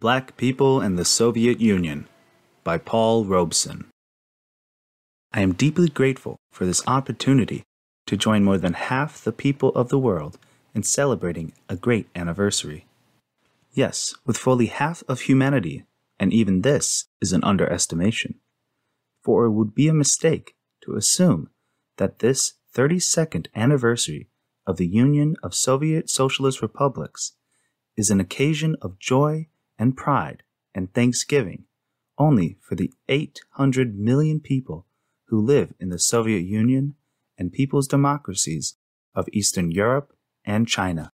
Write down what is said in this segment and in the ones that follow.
Black People and the Soviet Union by Paul Robeson. I am deeply grateful for this opportunity to join more than half the people of the world in celebrating a great anniversary. Yes, with fully half of humanity, and even this is an underestimation. For it would be a mistake to assume that this 32nd anniversary of the Union of Soviet Socialist Republics is an occasion of joy and pride and thanksgiving only for the 800 million people who live in the Soviet Union and people's democracies of Eastern Europe and China.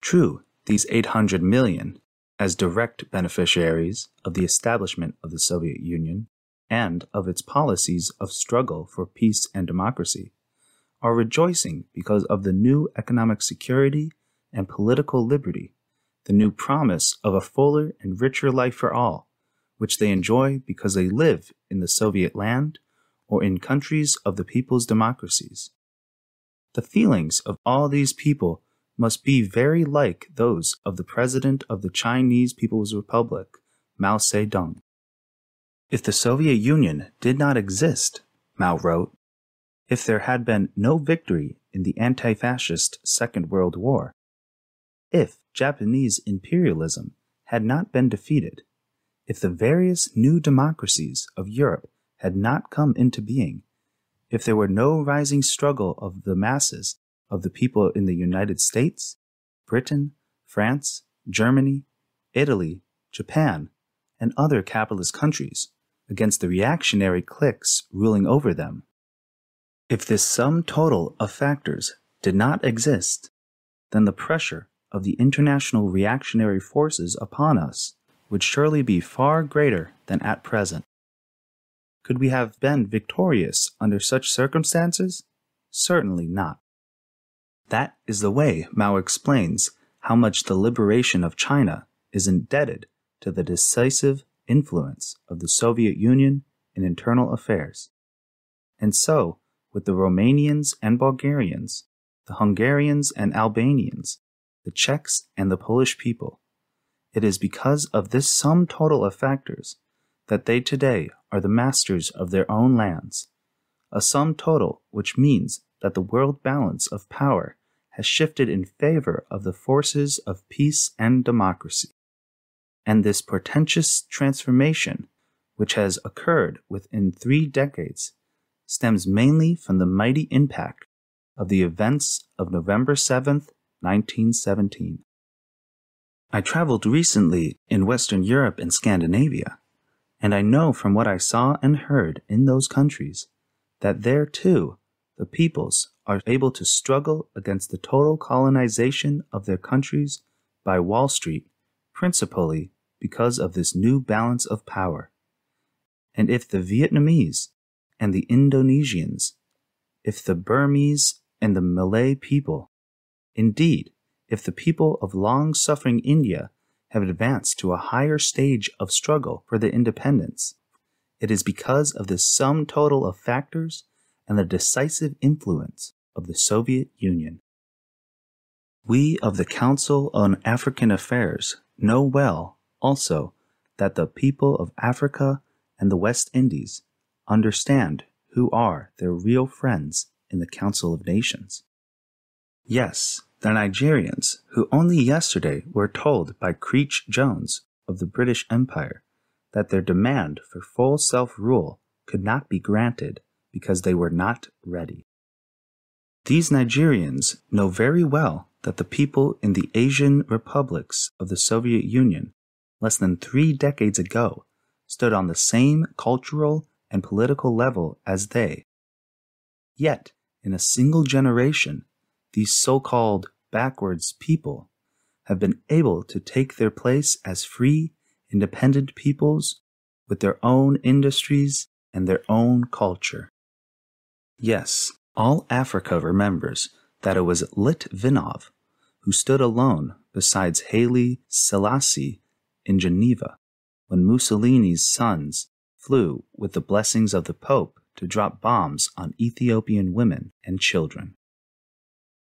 True, these 800 million, as direct beneficiaries of the establishment of the Soviet Union and of its policies of struggle for peace and democracy, are rejoicing because of the new economic security and political liberty, the new promise of a fuller and richer life for all, which they enjoy because they live in the Soviet land or in countries of the people's democracies. The feelings of all these people must be very like those of the President of the Chinese People's Republic, Mao Zedong. If the Soviet Union did not exist, Mao wrote, if there had been no victory in the anti fascist Second World War, if Japanese imperialism had not been defeated, if the various new democracies of Europe had not come into being, if there were no rising struggle of the masses of the people in the United States, Britain, France, Germany, Italy, Japan, and other capitalist countries against the reactionary cliques ruling over them, if this sum total of factors did not exist, then the pressure of the international reactionary forces upon us would surely be far greater than at present. Could we have been victorious under such circumstances? Certainly not. That is the way Mao explains how much the liberation of China is indebted to the decisive influence of the Soviet Union in internal affairs. And so, with the Romanians and Bulgarians, the Hungarians and Albanians, the Czechs and the Polish people. It is because of this sum total of factors that they today are the masters of their own lands, a sum total which means that the world balance of power has shifted in favor of the forces of peace and democracy. And this portentous transformation, which has occurred within three decades, stems mainly from the mighty impact of the events of November 7th, 1917. I traveled recently in Western Europe and Scandinavia, and I know from what I saw and heard in those countries that there too the peoples are able to struggle against the total colonization of their countries by Wall Street, principally because of this new balance of power. And if the Vietnamese and the Indonesians, if the Burmese and the Malay people, indeed, if the people of long suffering India have advanced to a higher stage of struggle for their independence, it is because of the sum total of factors and the decisive influence of the Soviet Union. We of the Council on African Affairs know well also that the people of Africa and the West Indies understand who are their real friends in the Council of Nations. Yes, the Nigerians, who only yesterday were told by Creech Jones of the British Empire that their demand for full self rule could not be granted because they were not ready. These Nigerians know very well that the people in the Asian republics of the Soviet Union less than three decades ago stood on the same cultural and political level as they. Yet, in a single generation, these so called backwards people have been able to take their place as free, independent peoples with their own industries and their own culture. Yes, all Africa remembers that it was Litvinov who stood alone besides Haile Selassie in Geneva when Mussolini's sons flew with the blessings of the Pope to drop bombs on Ethiopian women and children.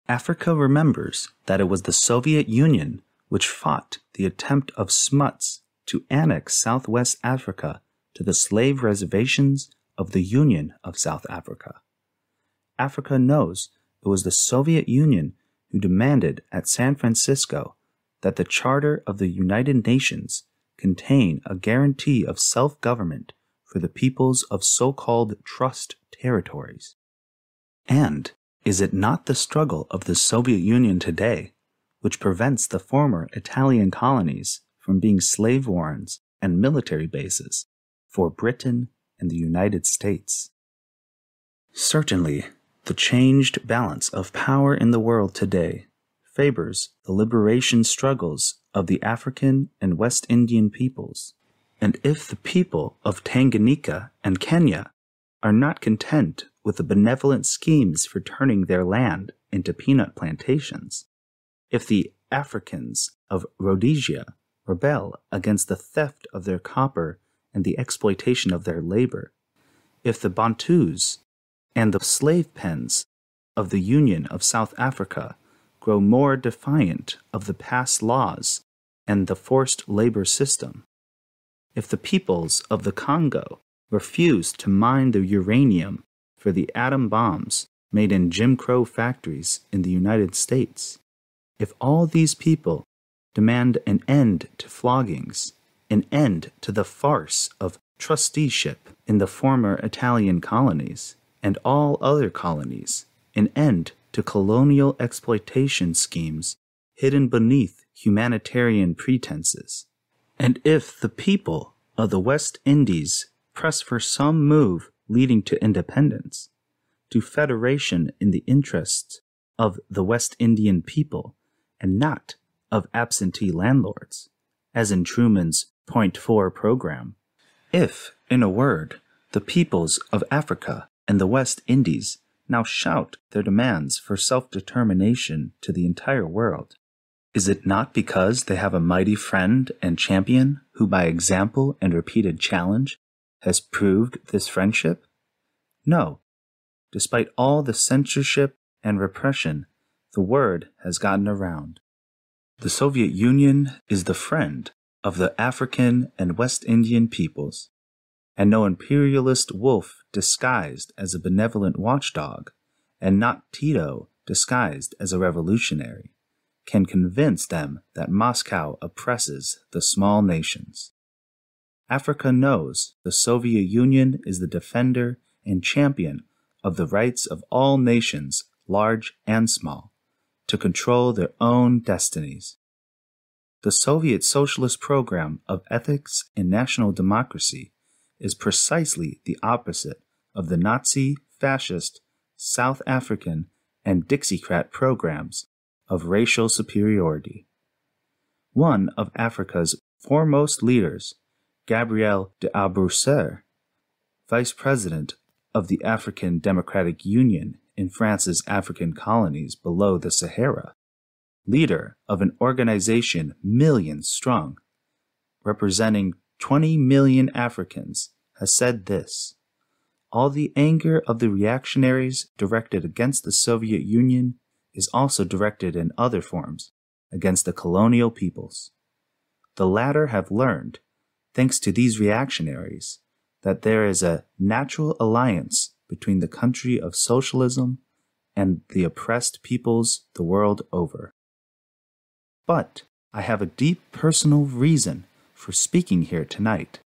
Africa remembers that it was the Soviet Union which fought the attempt of Smuts to annex Southwest Africa to the slave reservations of the Union of South Africa. Africa knows it was the Soviet Union who demanded at San Francisco that the Charter of the United Nations contain a guarantee of self government for the peoples of so called trust territories. And is it not the struggle of the Soviet Union today which prevents the former Italian colonies from being slave warrens and military bases for Britain and the United States? Certainly, the changed balance of power in the world today favors the liberation struggles of the African and West Indian peoples. And if the people of Tanganyika and Kenya are not content with the benevolent schemes for turning their land into peanut plantations, if the Africans of Rhodesia rebel against the theft of their copper and the exploitation of their labor, if the Bantus and the slave pens of the Union of South Africa grow more defiant of the past laws and the forced labor system. If the peoples of the Congo refuse to mine the uranium for the atom bombs made in Jim Crow factories in the United States, if all these people demand an end to floggings, an end to the farce of trusteeship in the former Italian colonies and all other colonies, an end to colonial exploitation schemes hidden beneath humanitarian pretenses. And if the people of the West Indies press for some move leading to independence, to federation in the interests of the West Indian people and not of absentee landlords, as in Truman's Point Four program, if, in a word, the peoples of Africa and the West Indies now shout their demands for self determination to the entire world? Is it not because they have a mighty friend and champion who, by example and repeated challenge, has proved this friendship? No. Despite all the censorship and repression, the word has gotten around. The Soviet Union is the friend of the African and West Indian peoples and no imperialist wolf disguised as a benevolent watchdog, and not Tito disguised as a revolutionary, can convince them that Moscow oppresses the small nations. Africa knows the Soviet Union is the defender and champion of the rights of all nations, large and small, to control their own destinies. The Soviet Socialist program of ethics and national democracy is precisely the opposite of the Nazi, fascist, South African, and Dixiecrat programs of racial superiority. One of Africa's foremost leaders, Gabriel d'Arboussier, vice president of the African Democratic Union in France's African colonies below the Sahara, leader of an organization millions strong, representing 20 million Africans, has said this All the anger of the reactionaries directed against the Soviet Union is also directed in other forms against the colonial peoples. The latter have learned, thanks to these reactionaries, that there is a natural alliance between the country of socialism and the oppressed peoples the world over. But I have a deep personal reason for speaking here tonight,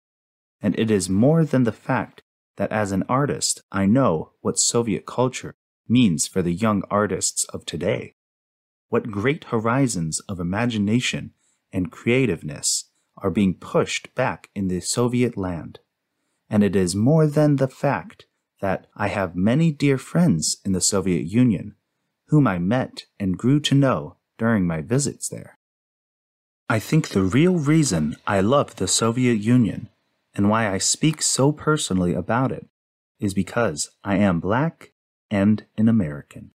and it is more than the fact that as an artist I know what Soviet culture means for the young artists of today. What great horizons of imagination and creativeness are being pushed back in the Soviet land. And it is more than the fact that I have many dear friends in the Soviet Union whom I met and grew to know during my visits there. I think the real reason I love the Soviet Union and why I speak so personally about it is because I am black and an American.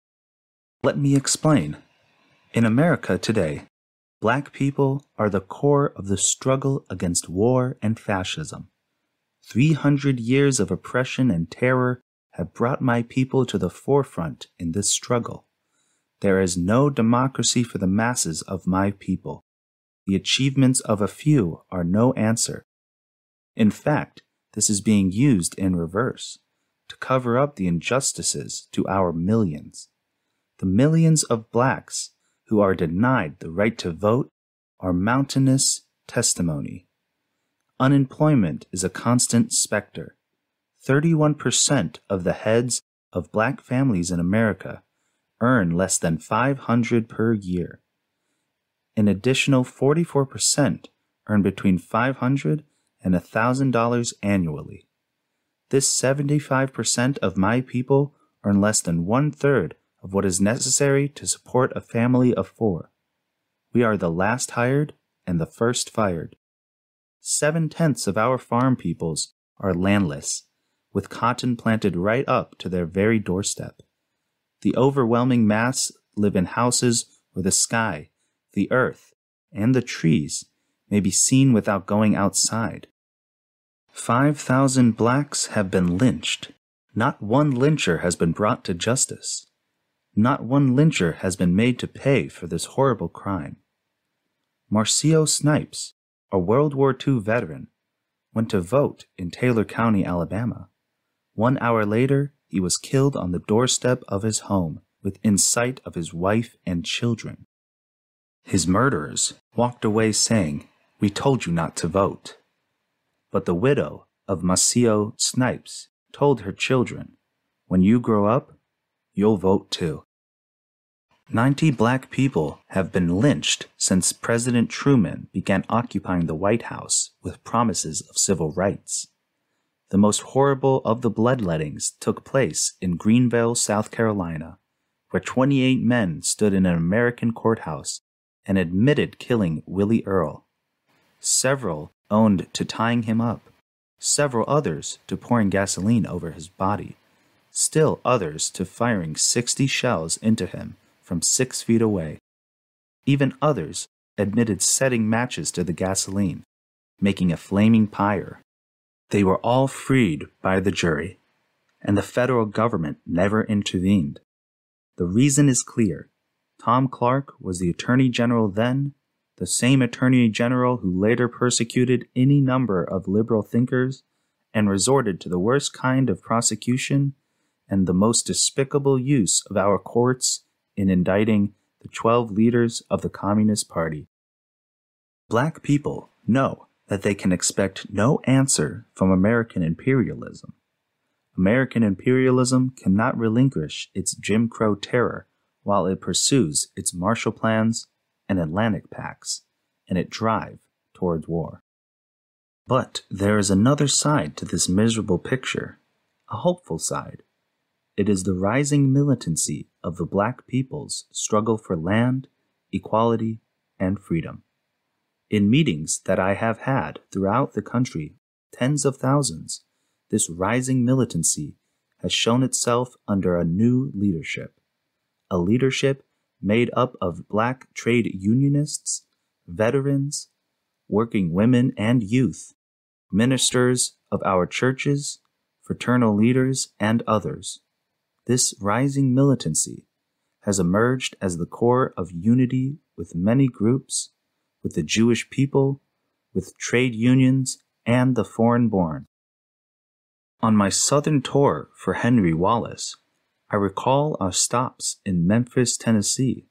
Let me explain. In America today, black people are the core of the struggle against war and fascism. 300 years of oppression and terror have brought my people to the forefront in this struggle. There is no democracy for the masses of my people the achievements of a few are no answer. In fact, this is being used in reverse to cover up the injustices to our millions. The millions of blacks who are denied the right to vote are mountainous testimony. Unemployment is a constant specter. 31% of the heads of black families in America earn less than 500 per year. An additional 44% earn between 500 and $1,000 annually. This 75% of my people earn less than one third of what is necessary to support a family of four. We are the last hired and the first fired. Seven tenths of our farm peoples are landless, with cotton planted right up to their very doorstep. The overwhelming mass live in houses where the sky, the earth, and the trees may be seen without going outside. Five thousand blacks have been lynched. Not one lyncher has been brought to justice. Not one lyncher has been made to pay for this horrible crime. Maceo Snipes, a World War II veteran, went to vote in Taylor County, Alabama. One hour later, he was killed on the doorstep of his home within sight of his wife and children. His murderers walked away saying, We told you not to vote. But the widow of Maceo Snipes told her children, When you grow up, you'll vote too. Ninety black people have been lynched since President Truman began occupying the White House with promises of civil rights. The most horrible of the bloodlettings took place in Greenville, South Carolina, where 28 men stood in an American courthouse and admitted killing Willie Earle. Several owned to tying him up, several others to pouring gasoline over his body, still others to firing 60 shells into him from six feet away. Even others admitted setting matches to the gasoline, making a flaming pyre. They were all freed by the jury, and the federal government never intervened. The reason is clear. Tom Clark was the Attorney General then the same Attorney General who later persecuted any number of liberal thinkers and resorted to the worst kind of prosecution and the most despicable use of our courts in indicting the 12 leaders of the Communist Party. Black people know that they can expect no answer from American imperialism. American imperialism cannot relinquish its Jim Crow terror while it pursues its Marshall Plans and Atlantic Pacts, and it drive towards war. But there is another side to this miserable picture, a hopeful side. It is the rising militancy of the black people's struggle for land, equality, and freedom. In meetings that I have had throughout the country, tens of thousands, this rising militancy has shown itself under a new leadership, a leadership made up of black trade unionists, veterans, working women and youth, ministers of our churches, fraternal leaders, and others. This rising militancy has emerged as the core of unity with many groups, with the Jewish people, with trade unions, and the foreign born. On my southern tour for Henry Wallace, I recall our stops in Memphis, Tennessee,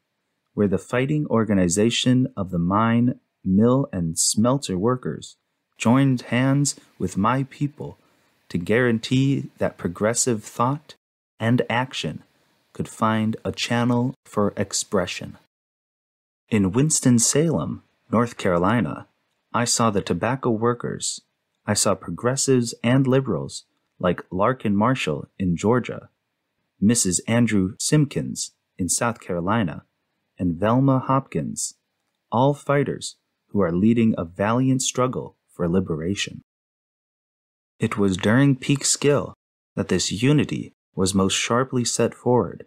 where the fighting organization of the mine, mill, and smelter workers joined hands with my people to guarantee that progressive thought and action could find a channel for expression. In Winston-Salem, North Carolina, I saw the tobacco workers. I saw progressives and liberals like Larkin Marshall in Georgia Mrs. Andrew Simpkins in South Carolina, and Velma Hopkins, all fighters who are leading a valiant struggle for liberation. It was during Peekskill that this unity was most sharply set forward.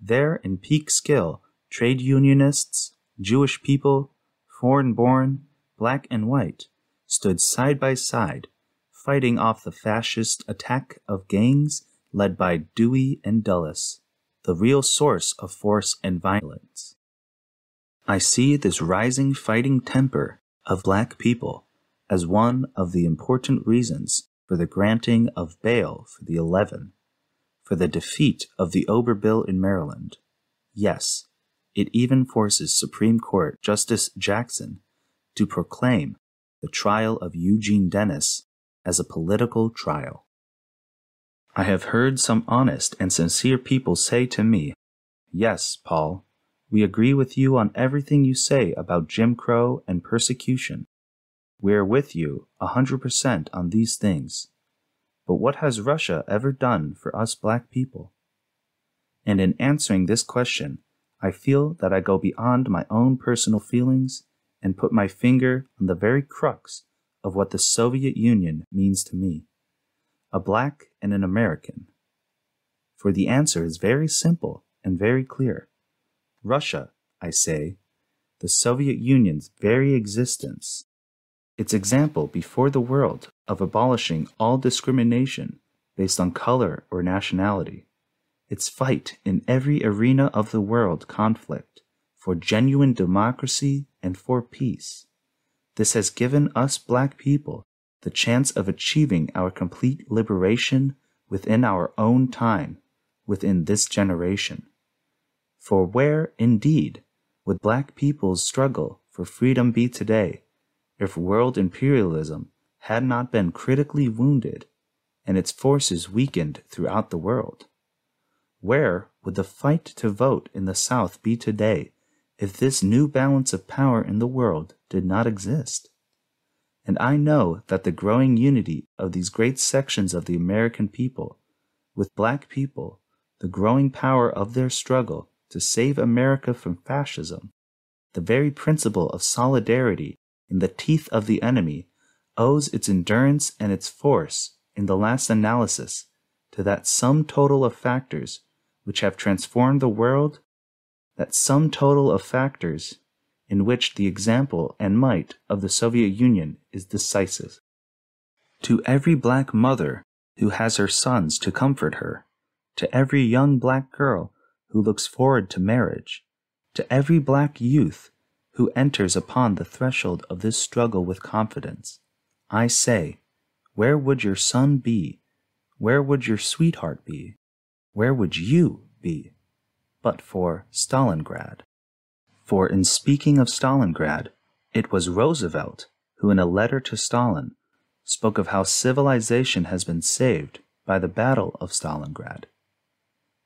There in Peekskill, trade unionists, Jewish people, foreign born, black and white, stood side by side, fighting off the fascist attack of gangs led by Dewey and Dulles, the real source of force and violence. I see this rising fighting temper of black people as one of the important reasons for the granting of bail for the Eleven, for the defeat of the Ober Bill in Maryland. Yes, it even forces Supreme Court Justice Jackson to proclaim the trial of Eugene Dennis as a political trial. I have heard some honest and sincere people say to me, Yes, Paul, we agree with you on everything you say about Jim Crow and persecution. We are with you a hundred percent on these things. But what has Russia ever done for us black people? And in answering this question, I feel that I go beyond my own personal feelings and put my finger on the very crux of what the Soviet Union means to me a black and an American. For the answer is very simple and very clear. Russia, I say, the Soviet Union's very existence, its example before the world of abolishing all discrimination based on color or nationality, its fight in every arena of the world conflict for genuine democracy and for peace. This has given us black people the chance of achieving our complete liberation within our own time, within this generation. For where, indeed, would black people's struggle for freedom be today if world imperialism had not been critically wounded and its forces weakened throughout the world? Where would the fight to vote in the South be today if this new balance of power in the world did not exist? And I know that the growing unity of these great sections of the American people, with black people, the growing power of their struggle to save America from fascism, the very principle of solidarity in the teeth of the enemy, owes its endurance and its force, in the last analysis, to that sum total of factors which have transformed the world, that sum total of factors in which the example and might of the Soviet Union is decisive. To every black mother who has her sons to comfort her, to every young black girl who looks forward to marriage, to every black youth who enters upon the threshold of this struggle with confidence, I say, where would your son be? Where would your sweetheart be? Where would you be? But for Stalingrad. For in speaking of Stalingrad, it was Roosevelt who, in a letter to Stalin, spoke of how civilization has been saved by the Battle of Stalingrad.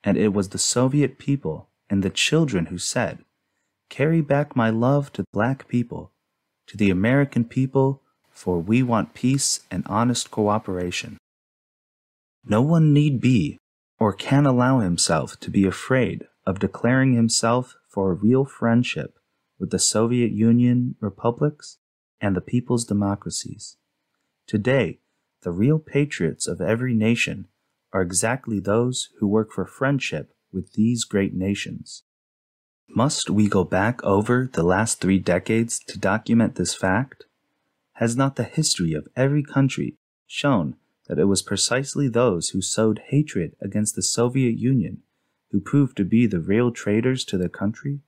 And it was the Soviet people and the children who said, Carry back my love to black people, to the American people, for we want peace and honest cooperation. No one need be or can allow himself to be afraid of declaring himself for a real friendship with the Soviet Union republics and the people's democracies. Today, the real patriots of every nation are exactly those who work for friendship with these great nations. Must we go back over the last three decades to document this fact? Has not the history of every country shown that it was precisely those who sowed hatred against the Soviet Union who proved to be the real traitors to their country?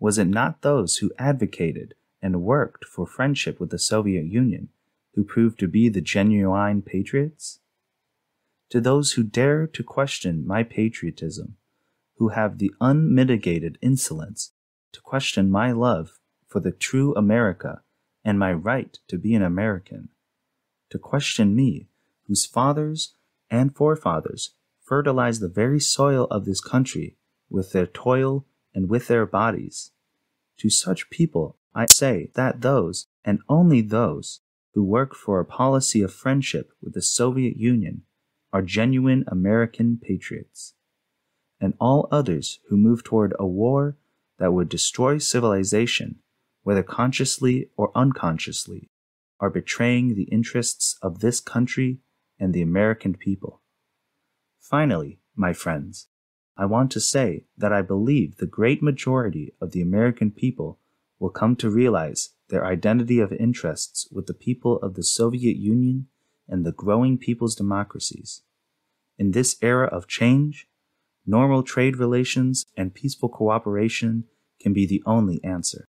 Was it not those who advocated and worked for friendship with the Soviet Union who proved to be the genuine patriots? To those who dare to question my patriotism, who have the unmitigated insolence to question my love for the true America and my right to be an American, to question me, whose fathers and forefathers fertilize the very soil of this country with their toil and with their bodies. To such people, I say that those, and only those, who work for a policy of friendship with the Soviet Union are genuine American patriots. And all others who move toward a war that would destroy civilization, whether consciously or unconsciously, are betraying the interests of this country and the American people. Finally, my friends, I want to say that I believe the great majority of the American people will come to realize their identity of interests with the people of the Soviet Union and the growing people's democracies. In this era of change, normal trade relations and peaceful cooperation can be the only answer.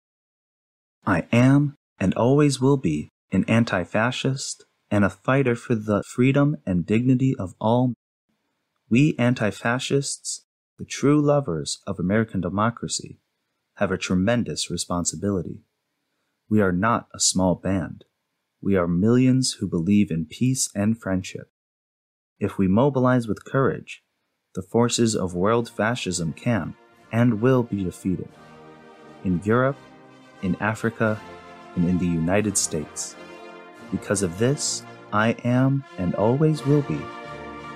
I am and always will be an anti fascist and a fighter for the freedom and dignity of all. We anti fascists, the true lovers of American democracy, have a tremendous responsibility. We are not a small band. We are millions who believe in peace and friendship. If we mobilize with courage, the forces of world fascism can and will be defeated. In Europe, in Africa, and in the United States. Because of this, I am and always will be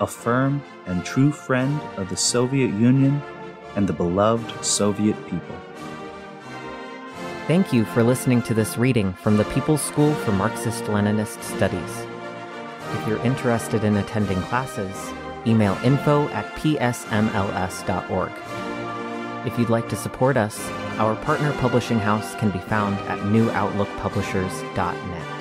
a firm and true friend of the Soviet Union and the beloved Soviet people. Thank you for listening to this reading from the People's School for Marxist Leninist Studies. If you're interested in attending classes, email info at psmls.org. If you'd like to support us, our partner publishing house can be found at newoutlookpublishers.net.